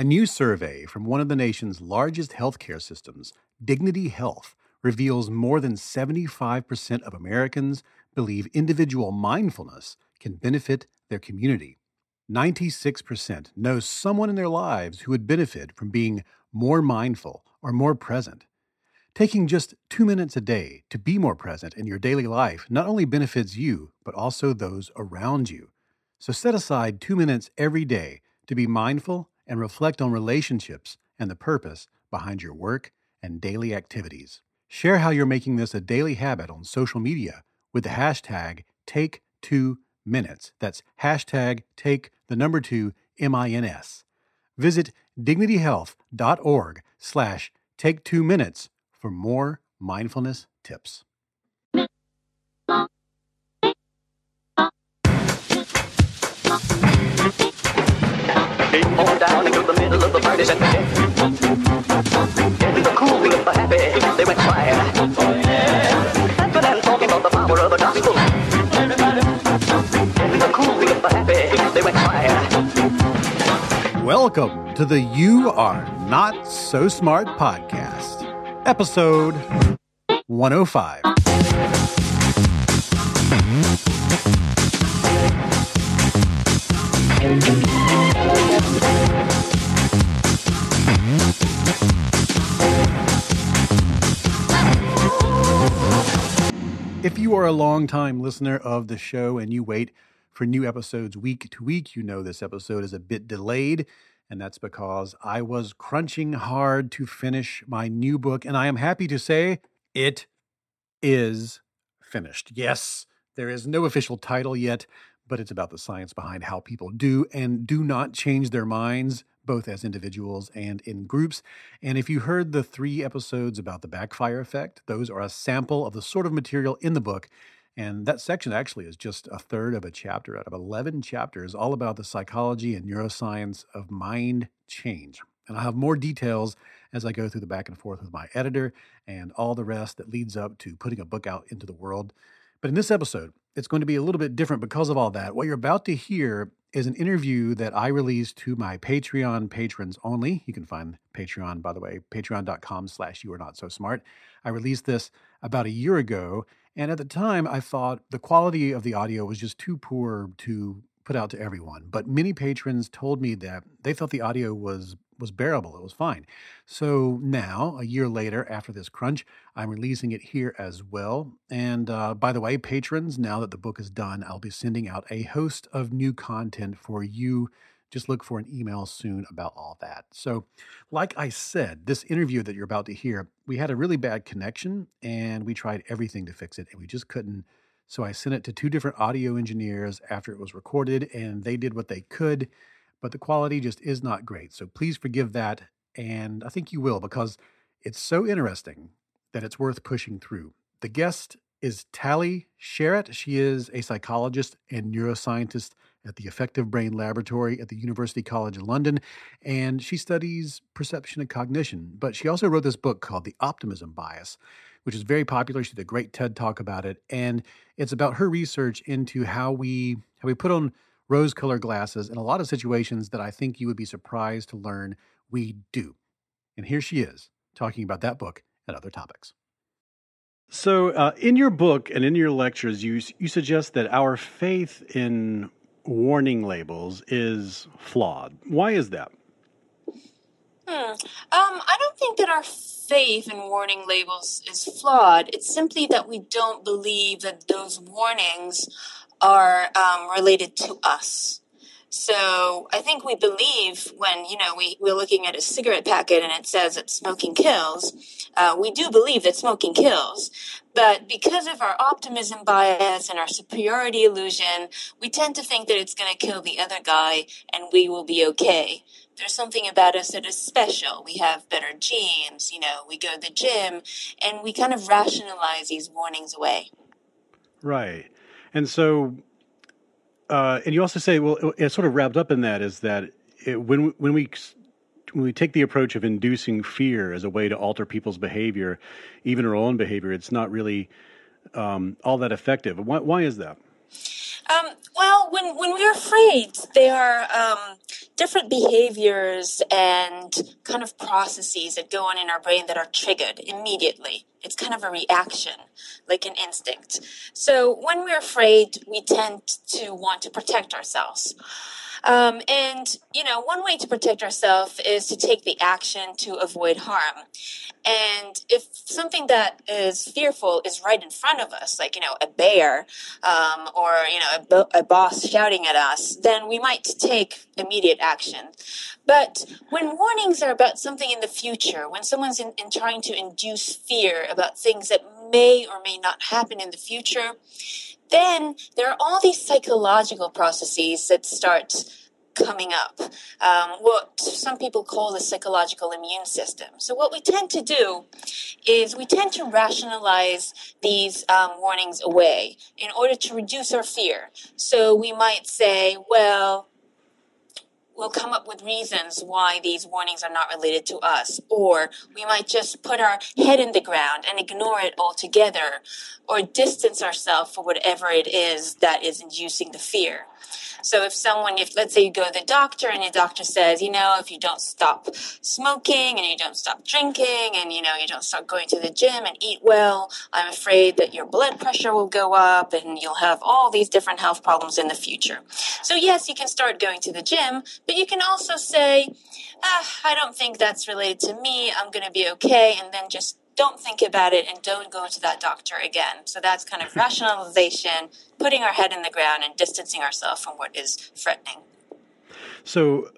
A new survey from one of the nation's largest healthcare systems, Dignity Health, reveals more than 75% of Americans believe individual mindfulness can benefit their community. 96% know someone in their lives who would benefit from being more mindful or more present. Taking just two minutes a day to be more present in your daily life not only benefits you, but also those around you. So set aside two minutes every day to be mindful and reflect on relationships and the purpose behind your work and daily activities. Share how you're making this a daily habit on social media with the hashtag Take2Minutes. That's hashtag Take the number two M-I-N-S. Visit dignityhealth.org slash take two minutes for more mindfulness tips. On down into the middle of the party cool happy, they went quiet. Talking about the power of the gospel. Cool happy, they went quiet. Welcome to the You Are Not So Smart podcast, episode 105. If you are a long-time listener of the show and you wait for new episodes week to week, you know this episode is a bit delayed, and that's because I was crunching hard to finish my new book, and I am happy to say it is finished. Yes, there is no official title yet, but it's about the science behind how people do and do not change their minds both as individuals and in groups. And if you heard the three episodes about the backfire effect, those are a sample of the sort of material in the book. And that section actually is just a third of a chapter out of 11 chapters, all about the psychology and neuroscience of mind change. And I'll have more details as I go through the back and forth with my editor and all the rest that leads up to putting a book out into the world. But in this episode, it's going to be a little bit different because of all that. What you're about to hear is an interview that I released to my Patreon patrons only. You can find Patreon, by the way, patreon.com slash you are not so smart. I released this about a year ago. And at the time, I thought the quality of the audio was just too poor to put out to everyone. But many patrons told me that they thought the audio was was bearable. It was fine. So now, a year later, after this crunch, I'm releasing it here as well. And uh, by the way, patrons, now that the book is done, I'll be sending out a host of new content for you. Just look for an email soon about all that. So, like I said, this interview that you're about to hear, we had a really bad connection and we tried everything to fix it and we just couldn't. So, I sent it to two different audio engineers after it was recorded and they did what they could but the quality just is not great. So please forgive that. And I think you will because it's so interesting that it's worth pushing through. The guest is Tali Sharot. She is a psychologist and neuroscientist at the Affective Brain Laboratory at the University College of London, and she studies perception and cognition. But she also wrote this book called The Optimism Bias, which is very popular. She did a great TED talk about it, and it's about her research into how we how we put on rose colored glasses in a lot of situations that I think you would be surprised to learn we do. And here she is talking about that book and other topics. So, uh, in your book and in your lectures, you you suggest that our faith in warning labels is flawed. Why is that? Hmm. Um, I don't think that our faith in warning labels is flawed. It's simply that we don't believe that those warnings are um, related to us. So I think we believe when you know we we're looking at a cigarette packet and it says that smoking kills. Uh, we do believe that smoking kills, but because of our optimism bias and our superiority illusion, we tend to think that it's going to kill the other guy and we will be okay. There's something about us that is special. We have better genes, you know, we go to the gym, and we kind of rationalize these warnings away. Right. And so, uh, and you also say, well, it's sort of wrapped up in that is that it, when when we when we take the approach of inducing fear as a way to alter people's behavior, even our own behavior, it's not really um, all that effective. Why, why is that? Um, well, when when we're afraid, there are um, different behaviors and kind of processes that go on in our brain that are triggered immediately. It's kind of a reaction, like an instinct. So when we're afraid, we tend to want to protect ourselves. Um, and, you know, one way to protect ourselves is to take the action to avoid harm. And if something that is fearful is right in front of us, like, you know, a bear um, or, you know, a, bo- a boss shouting at us, then we might take immediate action. But when warnings are about something in the future, when someone's in, in trying to induce fear about things that may or may not happen in the future, then there are all these psychological processes that start coming up, um, what some people call the psychological immune system. So, what we tend to do is we tend to rationalize these um, warnings away in order to reduce our fear. So, we might say, well, we'll come up with reasons why these warnings are not related to us. Or we might just put our head in the ground and ignore it altogether or distance ourselves for whatever it is that is inducing the fear. So if someone, if let's say you go to the doctor and your doctor says, you know, if you don't stop smoking and you don't stop drinking and you know you don't start going to the gym and eat well, I'm afraid that your blood pressure will go up and you'll have all these different health problems in the future. So yes, you can start going to the gym, but you can also say, ah, I don't think that's related to me. I'm going to be okay, and then just don't think about it and don't go to that doctor again. So that's kind of rationalization, putting our head in the ground and distancing ourselves from what is threatening. So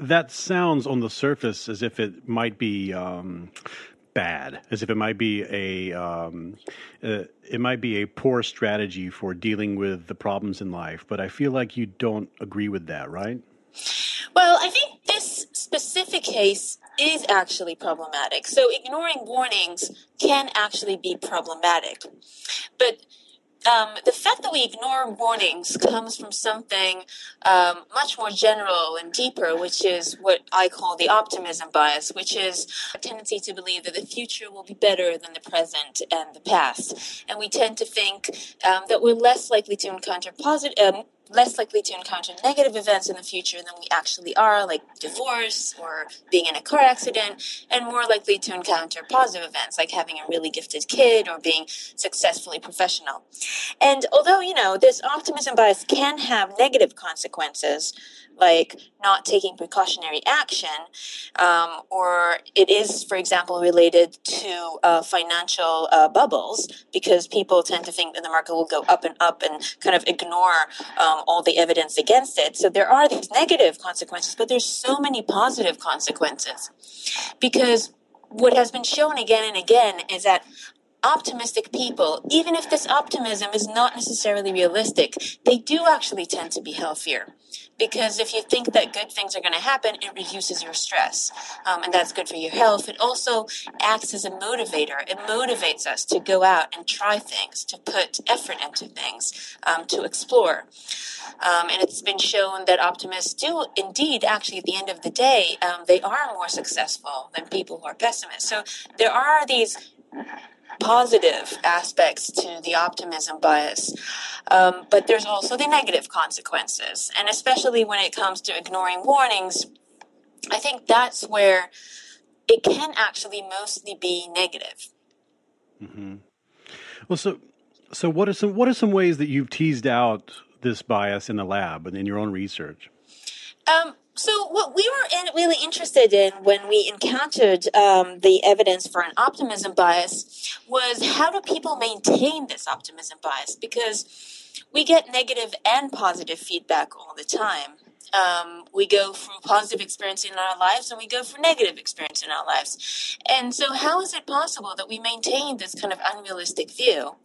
that sounds on the surface as if it might be um, bad, as if it might be a um, uh, it might be a poor strategy for dealing with the problems in life. But I feel like you don't agree with that, right? Well, I think specific case is actually problematic. So ignoring warnings can actually be problematic. But um, the fact that we ignore warnings comes from something um, much more general and deeper, which is what I call the optimism bias, which is a tendency to believe that the future will be better than the present and the past. And we tend to think um, that we're less likely to encounter positive, um, less likely to encounter negative events in the future than we actually are, like divorce or being in a car accident, and more likely to encounter positive events, like having a really gifted kid or being successfully professional. And although, you know, this optimism bias can have negative consequences, like not taking precautionary action, um, or it is, for example, related to uh, financial uh, bubbles because people tend to think that the market will go up and up and kind of ignore um, all the evidence against it. So there are these negative consequences, but there's so many positive consequences because what has been shown again and again is that optimistic people, even if this optimism is not necessarily realistic, they do actually tend to be healthier. Because if you think that good things are going to happen, it reduces your stress. Um, and that's good for your health. It also acts as a motivator. It motivates us to go out and try things, to put effort into things, um, to explore. Um, and it's been shown that optimists do indeed, actually, at the end of the day, um, they are more successful than people who are pessimists. So there are these positive aspects to the optimism bias, um, but there's also the negative consequences. And especially when it comes to ignoring warnings, I think that's where it can actually mostly be negative. Mm-hmm. Well, so so what are some what are some ways that you've teased out this bias in the lab and in your own research? Um, so, what we were in, really interested in when we encountered um, the evidence for an optimism bias was how do people maintain this optimism bias? Because we get negative and positive feedback all the time. Um, we go through positive experience in our lives and we go for negative experience in our lives. And so, how is it possible that we maintain this kind of unrealistic view?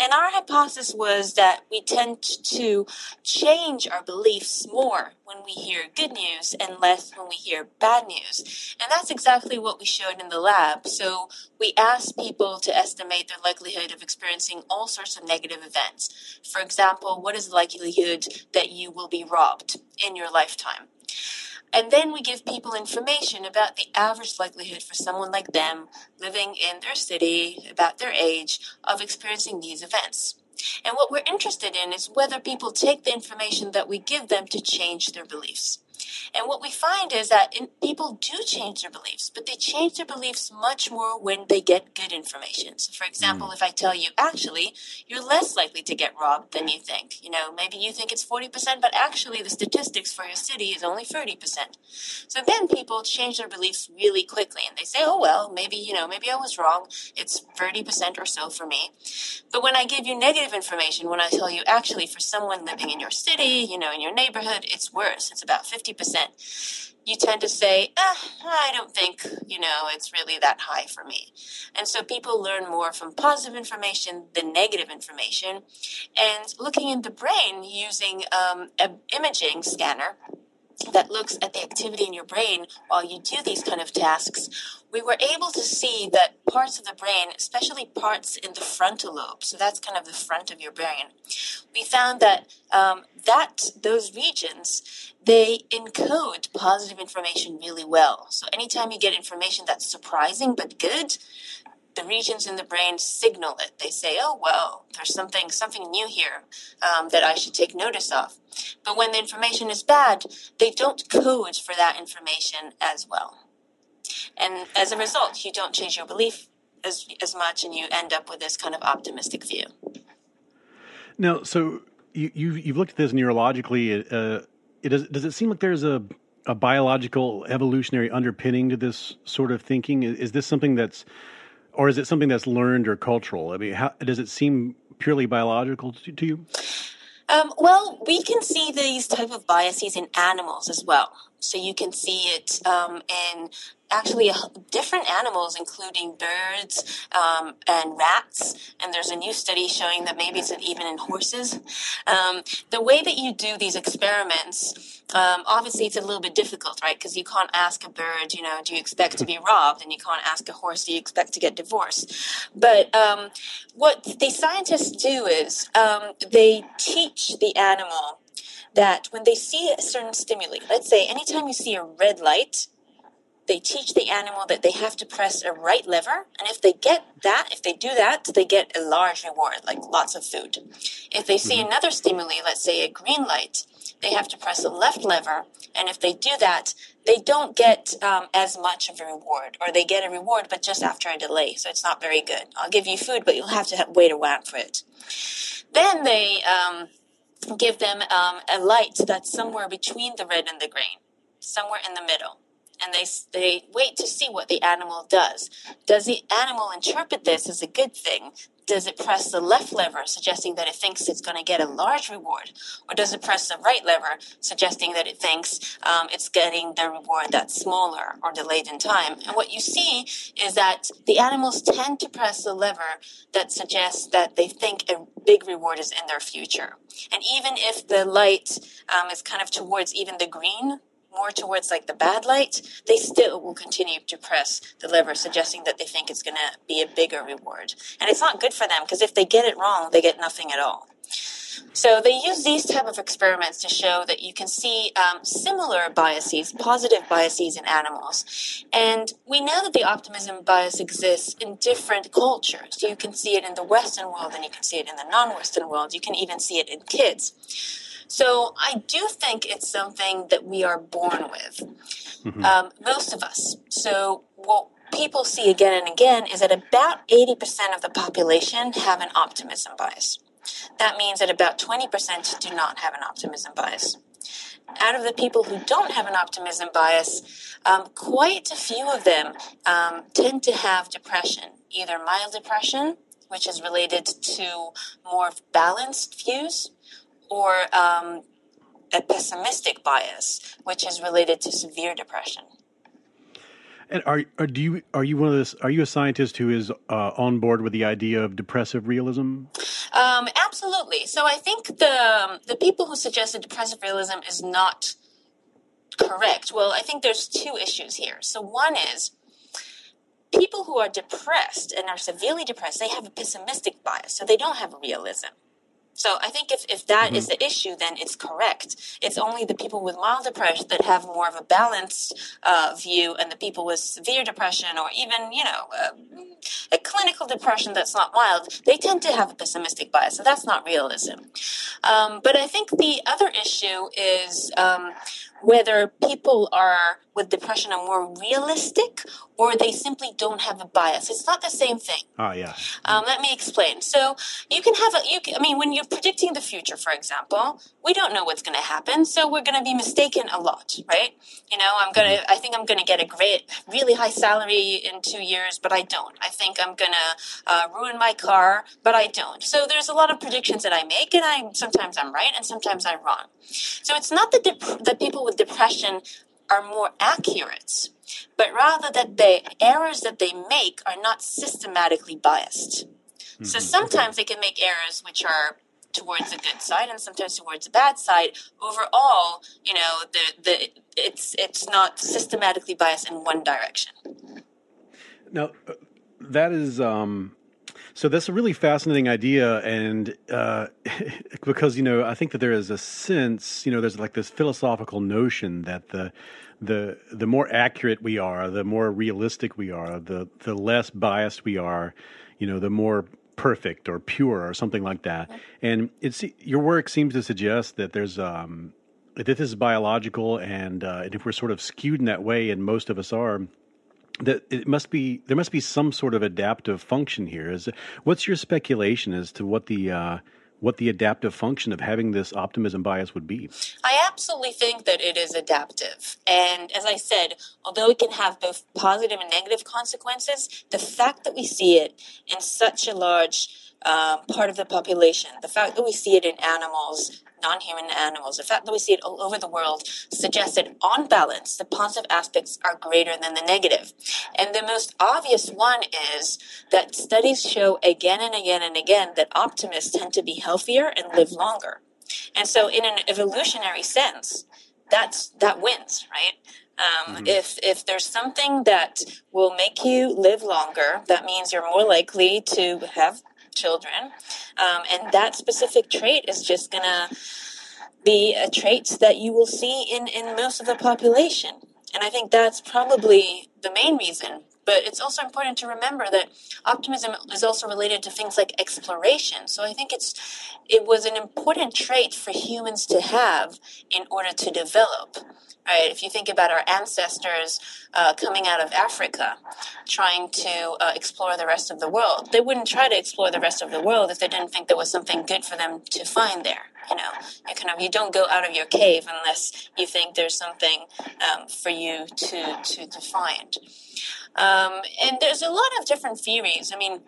And our hypothesis was that we tend to change our beliefs more when we hear good news and less when we hear bad news. And that's exactly what we showed in the lab. So, we asked people to estimate their likelihood of experiencing all sorts of negative events. For example, what is the likelihood that you will be robbed in your lifetime? And then we give people information about the average likelihood for someone like them living in their city, about their age, of experiencing these events. And what we're interested in is whether people take the information that we give them to change their beliefs. And what we find is that in, people do change their beliefs, but they change their beliefs much more when they get good information. So, for hmm. example, if I tell you, actually, you're less likely to get robbed than you think. You know, maybe you think it's 40%, but actually the statistics for your city is only 30%. So then people change their beliefs really quickly and they say, oh, well, maybe, you know, maybe I was wrong. It's 30% or so for me. But when I give you negative information, when I tell you, actually, for someone living in your city, you know, in your neighborhood, it's worse. It's about 50%. You tend to say, eh, I don't think, you know, it's really that high for me. And so people learn more from positive information than negative information. And looking in the brain using um, an imaging scanner, that looks at the activity in your brain while you do these kind of tasks, we were able to see that parts of the brain, especially parts in the frontal lobe, so that's kind of the front of your brain, we found that um, that those regions they encode positive information really well. So anytime you get information that's surprising but good, the regions in the brain signal it. They say, "Oh, well, there's something something new here um, that I should take notice of." But when the information is bad, they don't code for that information as well, and as a result, you don't change your belief as as much, and you end up with this kind of optimistic view. Now, so you you've, you've looked at this neurologically. Uh, it does, does it seem like there's a a biological evolutionary underpinning to this sort of thinking? Is, is this something that's or is it something that's learned or cultural? I mean, how, does it seem purely biological to, to you? Um, well, we can see these type of biases in animals as well. So you can see it um, in actually different animals, including birds um, and rats. And there's a new study showing that maybe it's even in horses. Um, the way that you do these experiments um, obviously it's a little bit difficult, right? Because you can't ask a bird, you know, do you expect to be robbed? And you can't ask a horse, do you expect to get divorced? But um, what the scientists do is um, they teach the animal that when they see a certain stimuli, let's say anytime you see a red light, they teach the animal that they have to press a right lever. And if they get that, if they do that, they get a large reward, like lots of food. If they see mm-hmm. another stimuli, let's say a green light, they have to press a left lever. And if they do that, they don't get um, as much of a reward, or they get a reward, but just after a delay. So it's not very good. I'll give you food, but you'll have to have, wait a while for it. Then they um, give them um, a light that's somewhere between the red and the green, somewhere in the middle and they they wait to see what the animal does. Does the animal interpret this as a good thing? Does it press the left lever, suggesting that it thinks it's going to get a large reward? Or does it press the right lever, suggesting that it thinks um, it's getting the reward that's smaller or delayed in time? And what you see is that the animals tend to press the lever that suggests that they think a big reward is in their future. And even if the light um, is kind of towards even the green more towards like the bad light, they still will continue to press the lever, suggesting that they think it's going to be a bigger reward. And it's not good for them because if they get it wrong, they get nothing at all. So they use these type of experiments to show that you can see um, similar biases, positive biases in animals. And we know that the optimism bias exists in different cultures. You can see it in the Western world and you can see it in the non-Western world. You can even see it in kids. So I do think it's something that we are born with, mm-hmm. um, most of us. So what people see again and again is that about 80% of the population have an optimism bias. That means that about 20% do not have an optimism bias. Out of the people who don't have an optimism bias, um, quite a few of them um, tend to have depression, either mild depression, which is related to more balanced views, or um, a pessimistic bias, which is related to severe depression. And are, are do you are you one of this? Are you a scientist who is uh, on board with the idea of depressive realism? Um, absolutely. So I think the um, the people who suggested depressive realism is not correct. Well, I think there's two issues here. So one is people who are depressed and are severely depressed, they have a pessimistic bias, so they don't have realism. So I think if, if that mm-hmm. is the issue, then it's correct. It's only the people with mild depression that have more of a balanced uh, view, and the people with severe depression or even, you know, uh, a clinical depression that's not mild, they tend to have a pessimistic bias. So that's not realism. Um, but I think the other issue is um, whether people are with depression are more realistic or they simply don't have a bias. It's not the same thing. Oh, yeah. Um, let me explain. So you can have a, you can, I mean, when you're predicting the future, for example, we don't know what's going to happen. So we're going to be mistaken a lot, right? You know, I'm going to, I think I'm going to get a great, really high salary in two years, but I don't. I think I'm going to uh, ruin my car, but I don't. So there's a lot of predictions that I make and I, sometimes I'm right and sometimes I'm wrong. So it's not that, dep- that people with depression are more accurate, but rather that the errors that they make are not systematically biased. Mm-hmm. So sometimes they can make errors which are towards the good side and sometimes towards the bad side. Overall, you know, the, the it's it's not systematically biased in one direction. Now, uh, that is um, so that's a really fascinating idea, and uh, because you know, I think that there is a sense, you know, there's like this philosophical notion that the the the more accurate we are, the more realistic we are, the the less biased we are, you know, the more perfect or pure or something like that. And it's your work seems to suggest that there's um, that this is biological, and, uh, and if we're sort of skewed in that way, and most of us are that it must be there must be some sort of adaptive function here. Is what's your speculation as to what the uh, what the adaptive function of having this optimism bias would be? I absolutely think that it is adaptive, and as I said, although it can have both positive and negative consequences, the fact that we see it in such a large um, part of the population, the fact that we see it in animals, non-human animals. The fact that we see it all over the world suggests that on balance, the positive aspects are greater than the negative. And the most obvious one is that studies show again and again and again that optimists tend to be healthier and live longer. And so in an evolutionary sense, that's, that wins, right? Um, mm-hmm. If if there's something that will make you live longer, that means you're more likely to have children. Um, and that specific trait is just going to be a trait that you will see in, in most of the population. And I think that's probably the main reason. But it's also important to remember that optimism is also related to things like exploration. So I think it's it was an important trait for humans to have in order to develop. Right? If you think about our ancestors uh, coming out of Africa, trying to uh, explore the rest of the world, they wouldn't try to explore the rest of the world if they didn't think there was something good for them to find there. You know, you kind of you don't go out of your cave unless you think there's something um, for you to to, to find. Um, and there's a lot of different theories. I mean,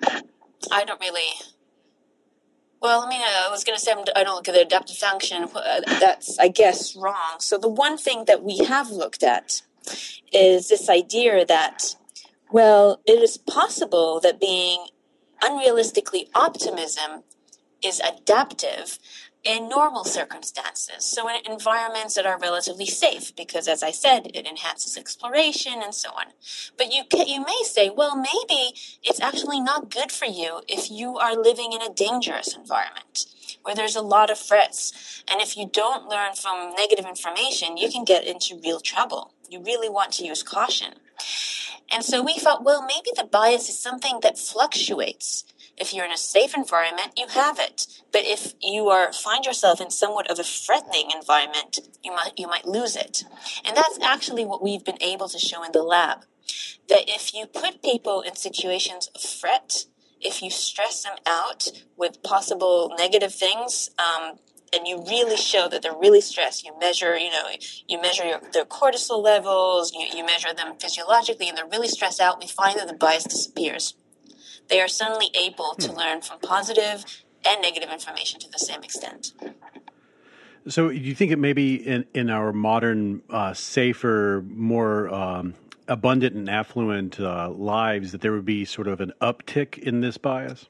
I don't really well, I mean, I was going to say I don't look at the adaptive function. Uh, that's, I guess, wrong. So the one thing that we have looked at is this idea that, well, it is possible that being unrealistically optimism is adaptive in normal circumstances. So, in environments that are relatively safe, because as I said, it enhances exploration and so on. But you can, you may say, well, maybe it's actually not good for you if you are living in a dangerous environment where there's a lot of threats. And if you don't learn from negative information, you can get into real trouble. You really want to use caution. And so we thought, well, maybe the bias is something that fluctuates if you're in a safe environment, you have it. But if you are find yourself in somewhat of a threatening environment, you might you might lose it. And that's actually what we've been able to show in the lab. That if you put people in situations of threat, if you stress them out with possible negative things, um, and you really show that they're really stressed. You measure, you know, you measure your, their cortisol levels, you, you measure them physiologically, and they're really stressed out. We find that the bias disappears they are suddenly able to hmm. learn from positive and negative information to the same extent. So, do you think it may be in, in our modern, uh, safer, more um, abundant and affluent uh, lives that there would be sort of an uptick in this bias?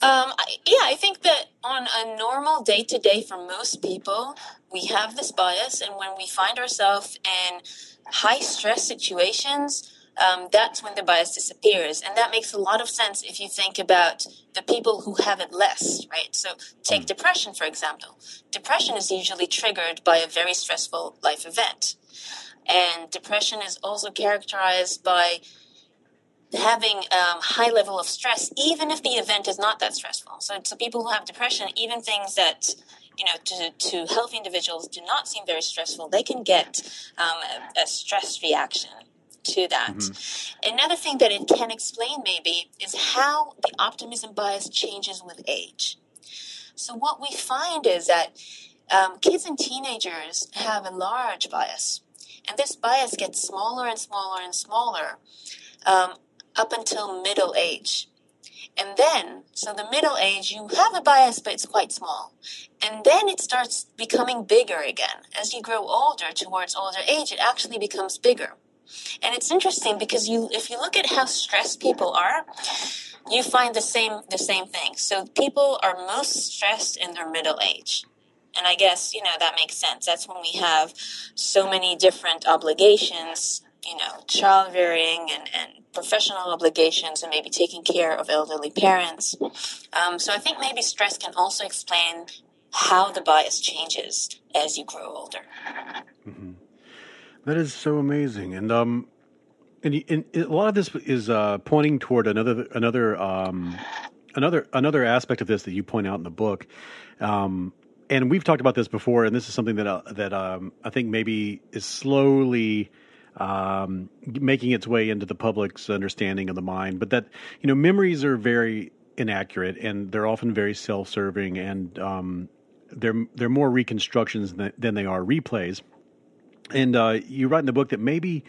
Um, yeah, I think that on a normal day to day for most people, we have this bias, and when we find ourselves in high stress situations, um, that's when the bias disappears. And that makes a lot of sense if you think about the people who have it less, right? So take hmm. depression, for example. Depression is usually triggered by a very stressful life event. And depression is also characterized by having a high level of stress, even if the event is not that stressful. So, so people who have depression, even things that you know, to, to healthy individuals do not seem very stressful, they can get um, a, a stress reaction to that. Mm-hmm. Another thing that it can explain maybe is how the optimism bias changes with age. So what we find is that um, kids and teenagers have a large bias, and this bias gets smaller and smaller and smaller um, up until middle age. And then, so the middle age, you have a bias, but it's quite small. And then it starts becoming bigger again. As you grow older, towards older age, it actually becomes bigger. And it's interesting because you, if you look at how stressed people are, you find the same, the same thing. So people are most stressed in their middle age. And I guess, you know, that makes sense. That's when we have so many different obligations, you know, child rearing and, and professional obligations and maybe taking care of elderly parents. Um, so I think maybe stress can also explain how the bias changes as you grow older. Mm-hmm. That is so amazing, and um, and, and a lot of this is uh, pointing toward another another um, another another aspect of this that you point out in the book. Um, and we've talked about this before, and this is something that uh, that um, I think maybe is slowly um, making its way into the public's understanding of the mind. But that you know, memories are very inaccurate, and they're often very self-serving, and um, they're they're more reconstructions than, than they are replays. And uh, you write in the book that maybe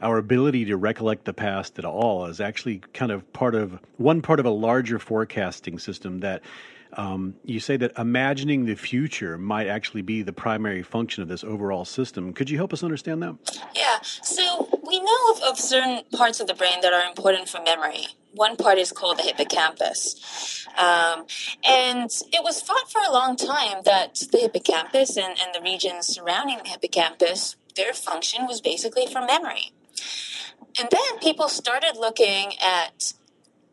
our ability to recollect the past at all is actually kind of part of one part of a larger forecasting system that um, you say that imagining the future might actually be the primary function of this overall system. Could you help us understand that? Yeah. So we know of, of certain parts of the brain that are important for memory. One part is called the hippocampus. Um, and it was thought for a long time that the hippocampus and, and the regions surrounding the hippocampus, their function was basically for memory. And then people started looking at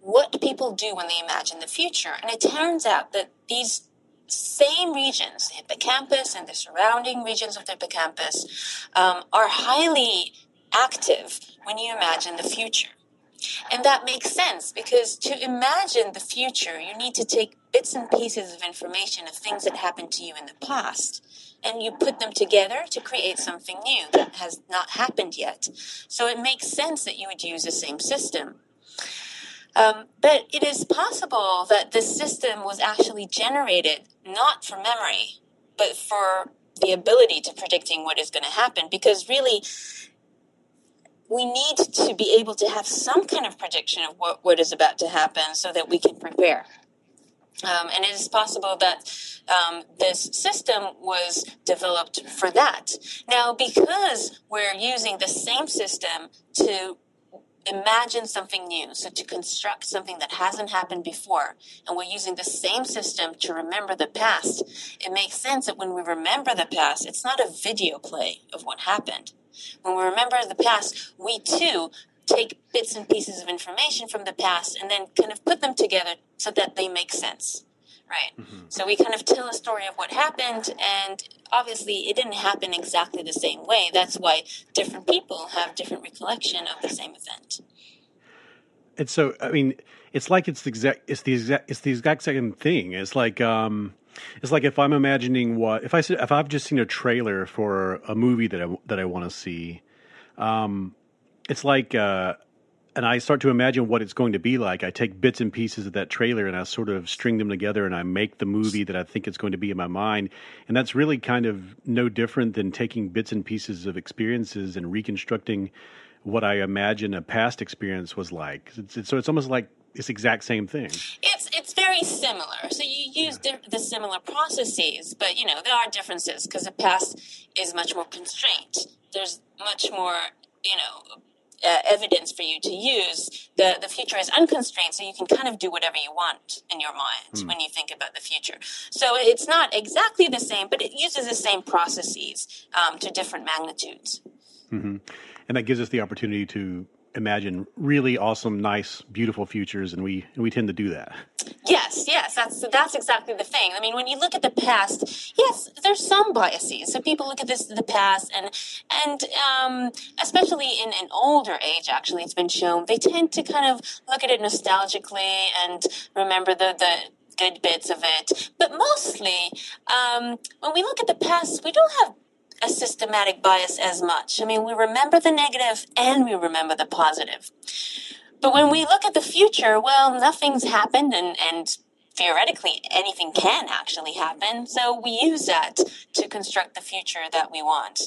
what people do when they imagine the future. And it turns out that these same regions, the hippocampus and the surrounding regions of the hippocampus, um, are highly active when you imagine the future. And that makes sense because to imagine the future, you need to take bits and pieces of information of things that happened to you in the past and you put them together to create something new that has not happened yet. So it makes sense that you would use the same system. Um, but it is possible that this system was actually generated not for memory, but for the ability to predicting what is going to happen. Because really, we need to be able to have some kind of prediction of what, what is about to happen so that we can prepare. Um, and it is possible that um, this system was developed for that. Now, because we're using the same system to imagine something new, so to construct something that hasn't happened before, and we're using the same system to remember the past, it makes sense that when we remember the past, it's not a video play of what happened. When we remember the past, we too take bits and pieces of information from the past and then kind of put them together so that they make sense. Right. Mm-hmm. So we kind of tell a story of what happened, and obviously it didn't happen exactly the same way. That's why different people have different recollection of the same event. And so, I mean, it's like it's the exact, it's the exact, it's the exact same thing. It's like, um, it's like if I'm imagining what if I if I've just seen a trailer for a movie that I that I want to see, um, it's like. Uh, and I start to imagine what it's going to be like. I take bits and pieces of that trailer and I sort of string them together and I make the movie that I think it's going to be in my mind. And that's really kind of no different than taking bits and pieces of experiences and reconstructing what I imagine a past experience was like. It's, it's, so it's almost like it's the exact same thing. It's very similar. So you use yeah. the similar processes, but you know there are differences because the past is much more constrained. There's much more you know uh, evidence for you to use, the, the future is unconstrained, so you can kind of do whatever you want in your mind mm. when you think about the future. So it's not exactly the same, but it uses the same processes um, to different magnitudes. Mm-hmm. And that gives us the opportunity to imagine really awesome, nice, beautiful futures, and we and we tend to do that. Yes, yes, that's that's exactly the thing. I mean, when you look at the past, yes, there's some biases. So people look at this the past, and and um, especially in an older age, actually, it's been shown they tend to kind of look at it nostalgically and remember the the good bits of it. But mostly, um, when we look at the past, we don't have a systematic bias as much. I mean, we remember the negative and we remember the positive. But when we look at the future, well, nothing's happened and, and theoretically anything can actually happen. So we use that to construct the future that we want.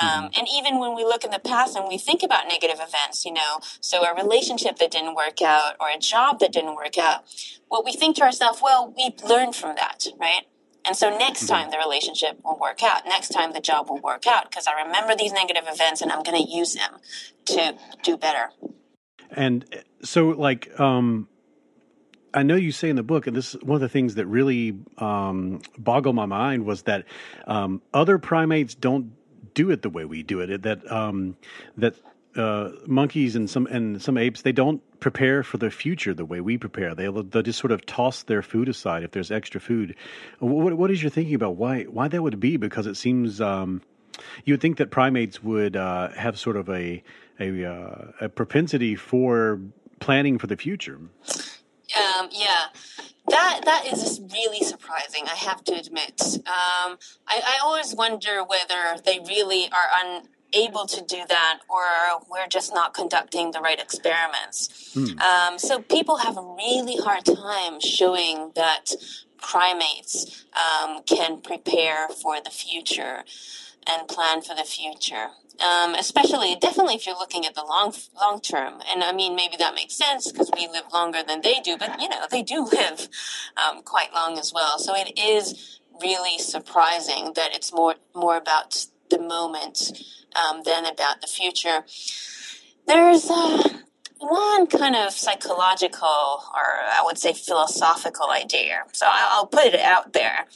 Um, mm-hmm. and even when we look in the past and we think about negative events, you know, so a relationship that didn't work out or a job that didn't work out, what we think to ourselves, well, we learned from that, right? And so next time the relationship will work out. Next time the job will work out because I remember these negative events and I'm going to use them to do better. And so, like, um, I know you say in the book, and this is one of the things that really um, boggled my mind was that um, other primates don't do it the way we do it. That um, that uh, monkeys and some and some apes they don't prepare for the future the way we prepare. They they just sort of toss their food aside if there's extra food. What what is your thinking about why why that would be? Because it seems um, you would think that primates would uh, have sort of a a, uh, a propensity for planning for the future. Um, yeah, that that is really surprising. I have to admit. Um, I, I always wonder whether they really are unable to do that, or we're just not conducting the right experiments. Hmm. Um, so people have a really hard time showing that primates um, can prepare for the future and plan for the future um, especially definitely if you're looking at the long long term. And I mean, maybe that makes sense because we live longer than they do, but you know, they do live um, quite long as well. So it is really surprising that it's more more about the moment um, than about the future. There's uh, one kind of psychological or I would say philosophical idea. So I'll, put it out there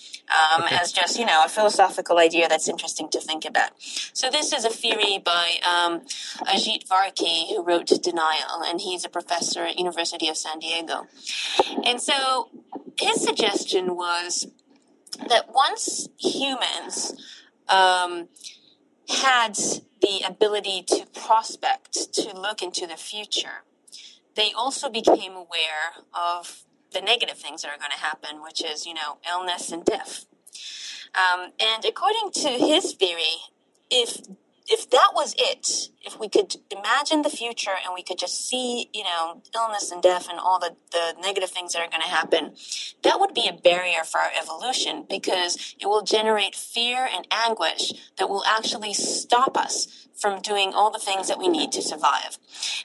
um, okay. as just, you know, a philosophical idea that's interesting to think about. So this is a theory by um, Ajit Varki, who wrote Denial, and he's a professor at University of San Diego. And so his suggestion was that once humans um, had the ability to prospect, to look into the future, they also became aware of the negative things that are going to happen, which is, you know, illness and death. Um, and according to his theory, if if that was it, if we could imagine the future and we could just see, you know, illness and death and all the, the negative things that are going to happen, that would be a barrier for our evolution because it will generate fear and anguish that will actually stop us from doing all the things that we need to survive.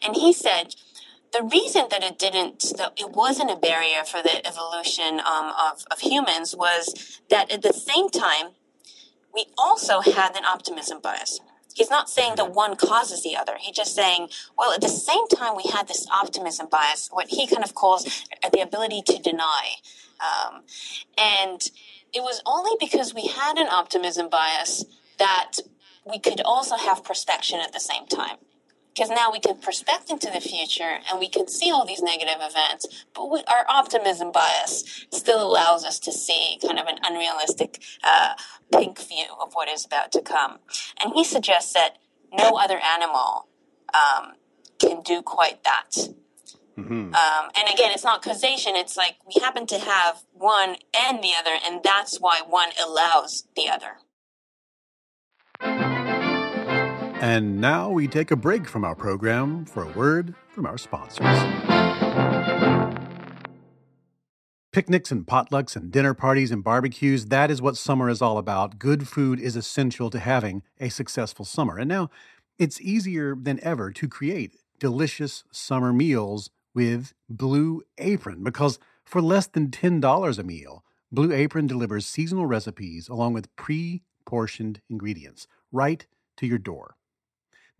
And he said, the reason that it didn't, that it wasn't a barrier for the evolution um, of, of humans was that at the same time, we also had an optimism bias. He's not saying that one causes the other. He's just saying, well, at the same time, we had this optimism bias, what he kind of calls the ability to deny. Um, and it was only because we had an optimism bias that we could also have prospection at the same time because now we can prospect into the future and we can see all these negative events but we, our optimism bias still allows us to see kind of an unrealistic uh, pink view of what is about to come. And he suggests that no other animal um, can do quite that. Mm-hmm. um, and again it's not causation it's like we happen to have one and the other and that's why one allows the other and now we take a break from our program for a word from our sponsors. Picnics and potlucks and dinner parties and barbecues, that is what summer is all about. Good food is essential to having a successful summer. And now it's easier than ever to create delicious summer meals with Blue Apron because for less than $10 a meal, Blue Apron delivers seasonal recipes along with pre portioned ingredients right to your door.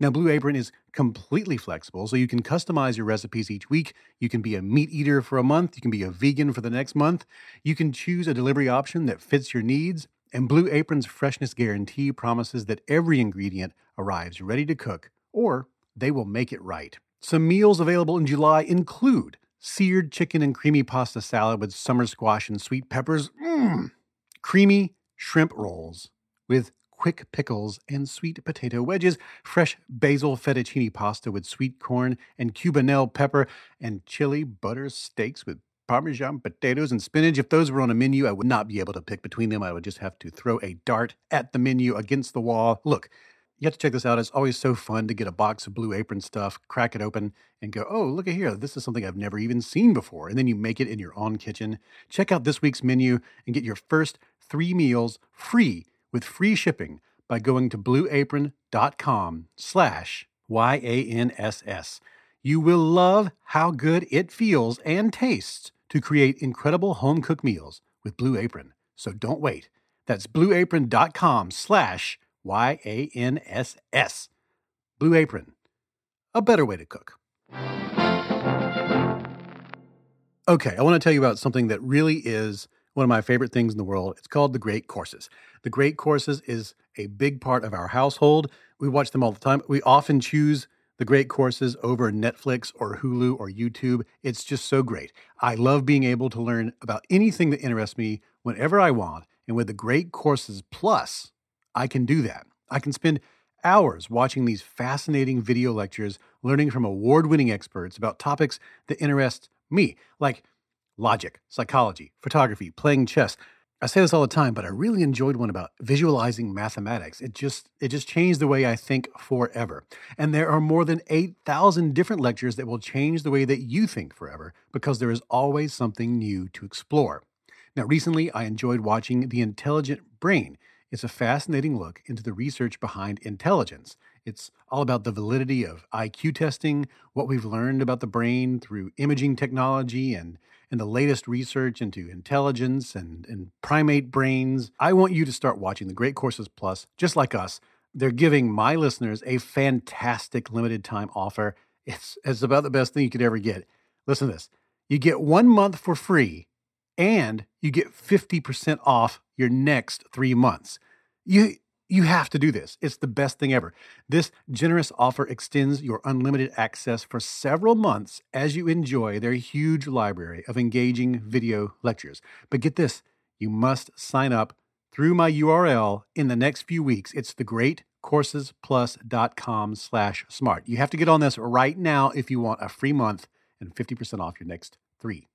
Now, Blue Apron is completely flexible, so you can customize your recipes each week. You can be a meat eater for a month, you can be a vegan for the next month. You can choose a delivery option that fits your needs. And Blue Apron's freshness guarantee promises that every ingredient arrives ready to cook, or they will make it right. Some meals available in July include seared chicken and creamy pasta salad with summer squash and sweet peppers, mmm, creamy shrimp rolls with quick pickles and sweet potato wedges, fresh basil fettuccine pasta with sweet corn and cubanelle pepper, and chili butter steaks with Parmesan potatoes and spinach. If those were on a menu, I would not be able to pick between them. I would just have to throw a dart at the menu against the wall. Look, you have to check this out. It's always so fun to get a box of Blue Apron stuff, crack it open, and go, oh, look at here. This is something I've never even seen before. And then you make it in your own kitchen. Check out this week's menu and get your first three meals free with free shipping by going to blueapron.com slash Y-A-N-S-S. You will love how good it feels and tastes to create incredible home-cooked meals with Blue Apron. So don't wait. That's blueapron.com slash Y-A-N-S-S. Blue Apron, a better way to cook. Okay, I want to tell you about something that really is one of my favorite things in the world. It's called The Great Courses. The Great Courses is a big part of our household. We watch them all the time. We often choose the great courses over Netflix or Hulu or YouTube. It's just so great. I love being able to learn about anything that interests me whenever I want. And with the Great Courses Plus, I can do that. I can spend hours watching these fascinating video lectures, learning from award winning experts about topics that interest me, like logic, psychology, photography, playing chess. I say this all the time, but I really enjoyed one about visualizing mathematics. It just it just changed the way I think forever. And there are more than 8,000 different lectures that will change the way that you think forever because there is always something new to explore. Now, recently I enjoyed watching The Intelligent Brain. It's a fascinating look into the research behind intelligence. It's all about the validity of IQ testing, what we've learned about the brain through imaging technology and and the latest research into intelligence and, and primate brains. I want you to start watching the Great Courses Plus, just like us. They're giving my listeners a fantastic limited time offer. It's, it's about the best thing you could ever get. Listen to this you get one month for free and you get 50% off your next three months. You, you have to do this. It's the best thing ever. This generous offer extends your unlimited access for several months as you enjoy their huge library of engaging video lectures. But get this, you must sign up through my URL in the next few weeks. It's thegreatcoursesplus.com slash smart. You have to get on this right now if you want a free month and 50% off your next three.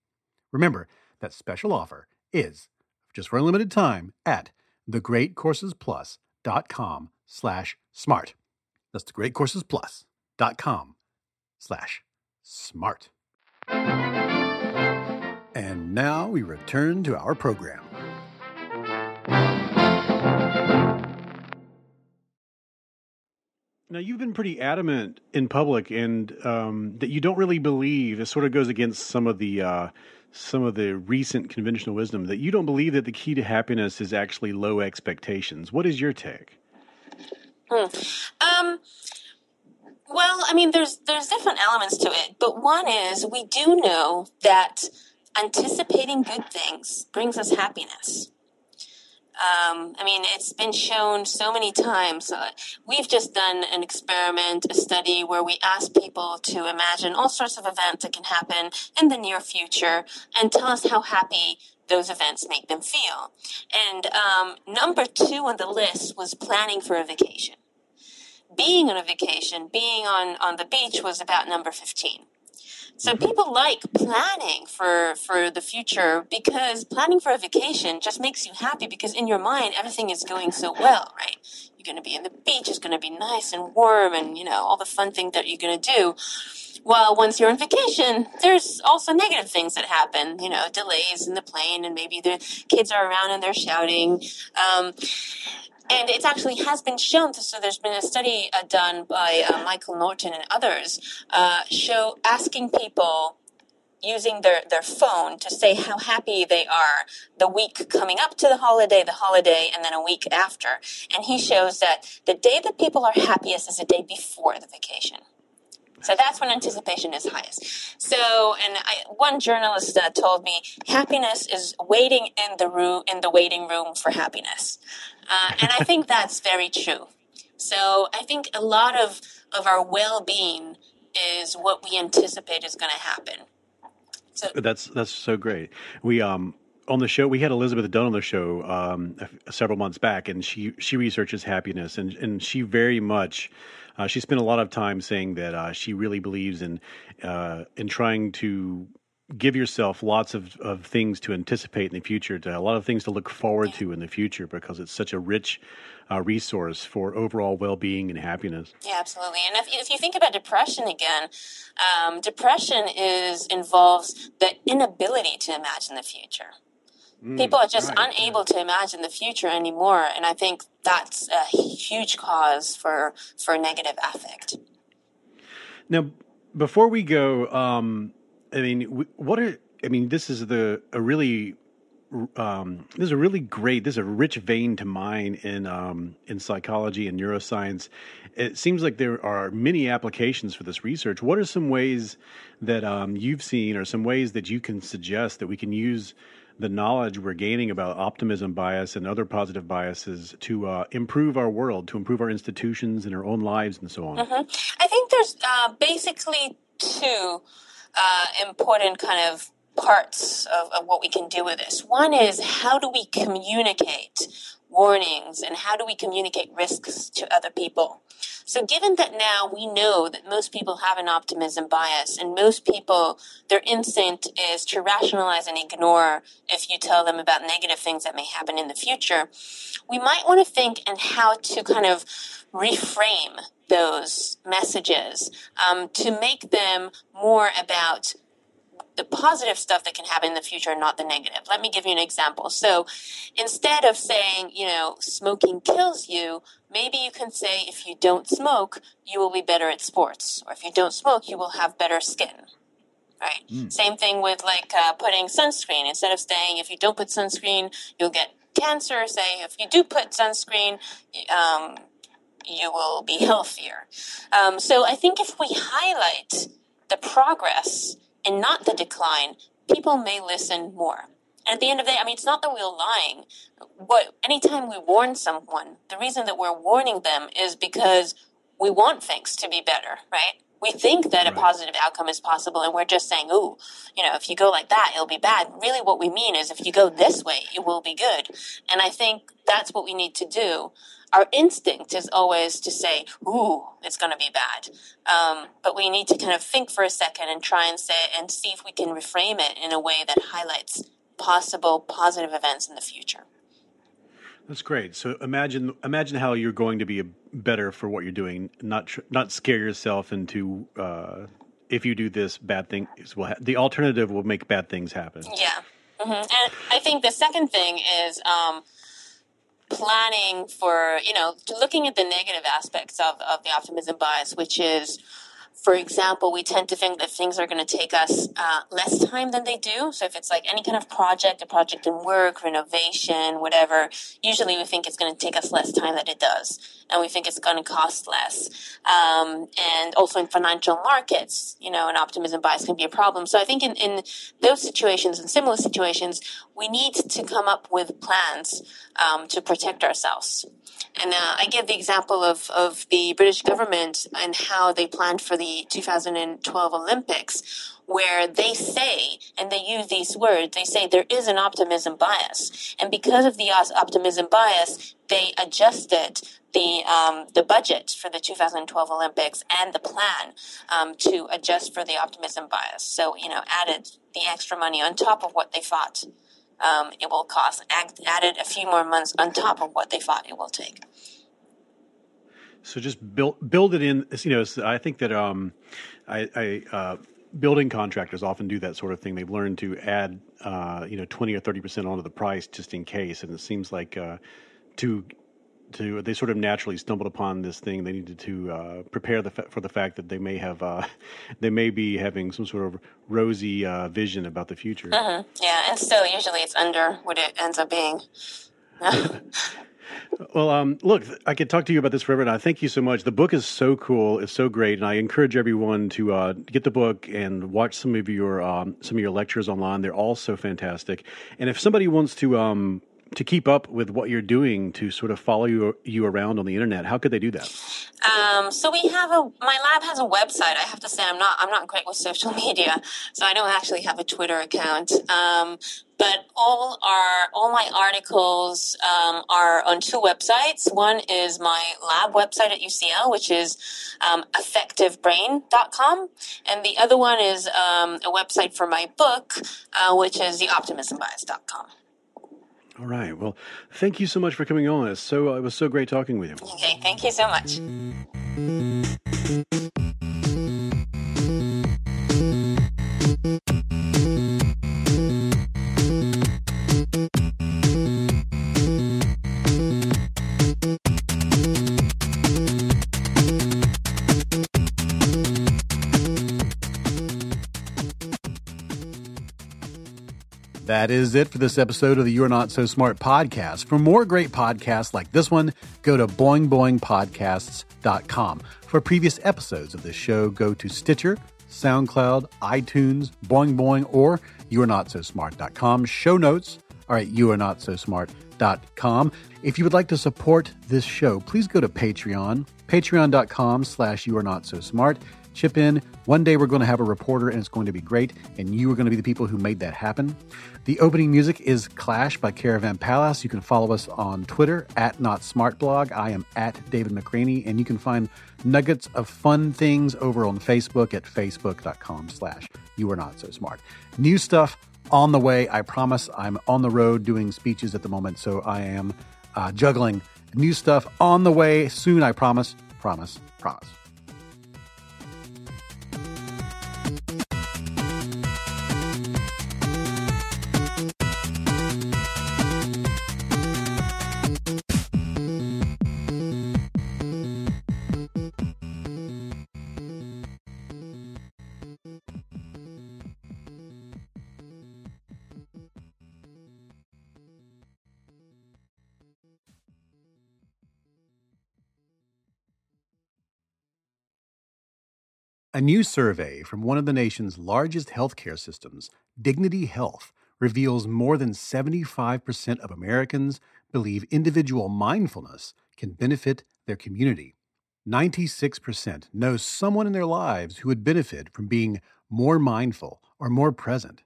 Remember, that special offer is just for a limited time at thegreatcoursesplus.com dot com slash smart. That's the Great Courses greatcoursesplus.com slash smart. And now we return to our program. Now you've been pretty adamant in public, and um, that you don't really believe. It sort of goes against some of the uh, some of the recent conventional wisdom that you don't believe that the key to happiness is actually low expectations. What is your take? Hmm. Um, well, I mean, there's there's different elements to it, but one is we do know that anticipating good things brings us happiness. Um, I mean, it's been shown so many times. Uh, we've just done an experiment, a study where we asked people to imagine all sorts of events that can happen in the near future and tell us how happy those events make them feel. And um, number two on the list was planning for a vacation. Being on a vacation, being on, on the beach was about number 15. So people like planning for for the future because planning for a vacation just makes you happy because in your mind everything is going so well, right? You're going to be in the beach, it's going to be nice and warm and you know all the fun things that you're going to do. Well, once you're on vacation, there's also negative things that happen, you know, delays in the plane and maybe the kids are around and they're shouting. Um, and it actually has been shown. So there's been a study uh, done by uh, Michael Norton and others, uh, show asking people using their, their phone to say how happy they are the week coming up to the holiday, the holiday, and then a week after. And he shows that the day that people are happiest is the day before the vacation. So that's when anticipation is highest. So, and I, one journalist uh, told me happiness is waiting in the room in the waiting room for happiness, uh, and I think that's very true. So I think a lot of of our well being is what we anticipate is going to happen. So that's that's so great. We um on the show we had Elizabeth Dunn on the show um, several months back, and she she researches happiness, and and she very much uh, she spent a lot of time saying that uh, she really believes in uh, in trying to give yourself lots of, of things to anticipate in the future, to a lot of things to look forward to in the future because it's such a rich uh, resource for overall well being and happiness. Yeah, absolutely. And if, if you think about depression again, um, depression is involves the inability to imagine the future. Mm, People are just right, unable to imagine the future anymore, and I think that's a huge cause for for negative affect. Now, before we go, um, I mean, what are I mean, this is the a really um, this is a really great this is a rich vein to mine in um, in psychology and neuroscience. It seems like there are many applications for this research. What are some ways that um, you've seen, or some ways that you can suggest that we can use the knowledge we're gaining about optimism bias and other positive biases to uh, improve our world, to improve our institutions and our own lives, and so on? Mm-hmm. I think there's uh, basically two uh, important kind of parts of, of what we can do with this. One is how do we communicate warnings and how do we communicate risks to other people? So, given that now we know that most people have an optimism bias, and most people, their instinct is to rationalize and ignore if you tell them about negative things that may happen in the future, we might want to think and how to kind of reframe those messages um, to make them more about the positive stuff that can happen in the future, not the negative. Let me give you an example. So instead of saying, you know, smoking kills you, maybe you can say if you don't smoke, you will be better at sports. Or if you don't smoke, you will have better skin. Right? Mm. Same thing with like uh, putting sunscreen. Instead of saying if you don't put sunscreen, you'll get cancer, say if you do put sunscreen, um, you will be healthier. Um, so I think if we highlight the progress and not the decline, people may listen more. And at the end of the day, I mean, it's not that we're lying. What anytime we warn someone, the reason that we're warning them is because we want things to be better, right? We think that a positive outcome is possible, and we're just saying, "Ooh, you know, if you go like that, it'll be bad." Really, what we mean is, if you go this way, it will be good. And I think that's what we need to do our instinct is always to say, "Ooh, it's going to be bad," um, but we need to kind of think for a second and try and say and see if we can reframe it in a way that highlights possible positive events in the future. That's great. So imagine imagine how you're going to be better for what you're doing. Not tr- not scare yourself into uh, if you do this, bad things will. Ha- the alternative will make bad things happen. Yeah, mm-hmm. and I think the second thing is. Um, planning for, you know, looking at the negative aspects of, of the optimism bias, which is for example, we tend to think that things are going to take us uh, less time than they do. So if it's like any kind of project, a project in work, renovation, whatever, usually we think it's going to take us less time than it does. And we think it's going to cost less. Um, and also in financial markets, you know, an optimism bias can be a problem. So I think in, in those situations and similar situations, we need to come up with plans um, to protect ourselves. And uh, I give the example of, of the British government and how they planned for the 2012 Olympics, where they say, and they use these words, they say there is an optimism bias. And because of the optimism bias, they adjusted the um, the budget for the 2012 Olympics and the plan um, to adjust for the optimism bias. So you know, added the extra money on top of what they thought um, it will cost. added a few more months on top of what they thought it will take. So just build build it in. You know, I think that um, I, I uh, building contractors often do that sort of thing. They've learned to add uh, you know twenty or thirty percent onto the price just in case, and it seems like uh, to to they sort of naturally stumbled upon this thing. They needed to uh, prepare the fa- for the fact that they may have uh, they may be having some sort of rosy uh, vision about the future. Mm-hmm. Yeah, and still usually it's under what it ends up being. well, um, look, I could talk to you about this forever, and I thank you so much. The book is so cool; it's so great, and I encourage everyone to uh, get the book and watch some of your um, some of your lectures online. They're all so fantastic. And if somebody wants to um, to keep up with what you're doing to sort of follow you, you around on the internet, how could they do that? Um, so we have a my lab has a website. I have to say I'm not I'm not great with social media, so I don't actually have a Twitter account. Um, but all our all my articles um, are on two websites. One is my lab website at UCL, which is um, affectivebrain.com, and the other one is um, a website for my book, uh, which is theoptimismbias.com. All right. Well, thank you so much for coming on. It's so it was so great talking with you. Okay, thank you so much. That is it for this episode of the You're Not So Smart podcast. For more great podcasts like this one, go to boingboingpodcasts.com. For previous episodes of this show, go to Stitcher, SoundCloud, iTunes, Boing Boing, or you'renotsosmart.com. Show notes are at you'renotsosmart.com. If you would like to support this show, please go to Patreon, patreon.com slash you Chip in. One day we're going to have a reporter and it's going to be great, and you are going to be the people who made that happen. The opening music is Clash by Caravan Palace. You can follow us on Twitter at Not Smart Blog. I am at David McRaney, and you can find nuggets of fun things over on Facebook at facebook.com slash you are not so smart. New stuff on the way. I promise I'm on the road doing speeches at the moment, so I am uh, juggling new stuff on the way soon. I promise, promise, promise. A new survey from one of the nation's largest healthcare systems, Dignity Health, reveals more than 75% of Americans believe individual mindfulness can benefit their community. 96% know someone in their lives who would benefit from being more mindful or more present.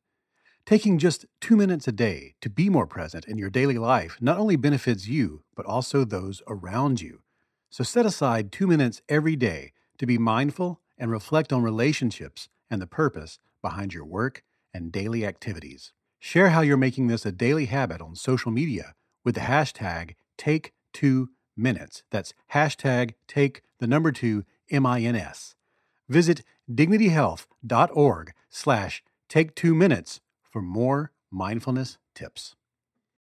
Taking just two minutes a day to be more present in your daily life not only benefits you, but also those around you. So set aside two minutes every day to be mindful and reflect on relationships and the purpose behind your work and daily activities. Share how you're making this a daily habit on social media with the hashtag take two minutes. That's hashtag take the number two M-I-N-S. Visit dignityhealth.org slash take two minutes for more mindfulness tips.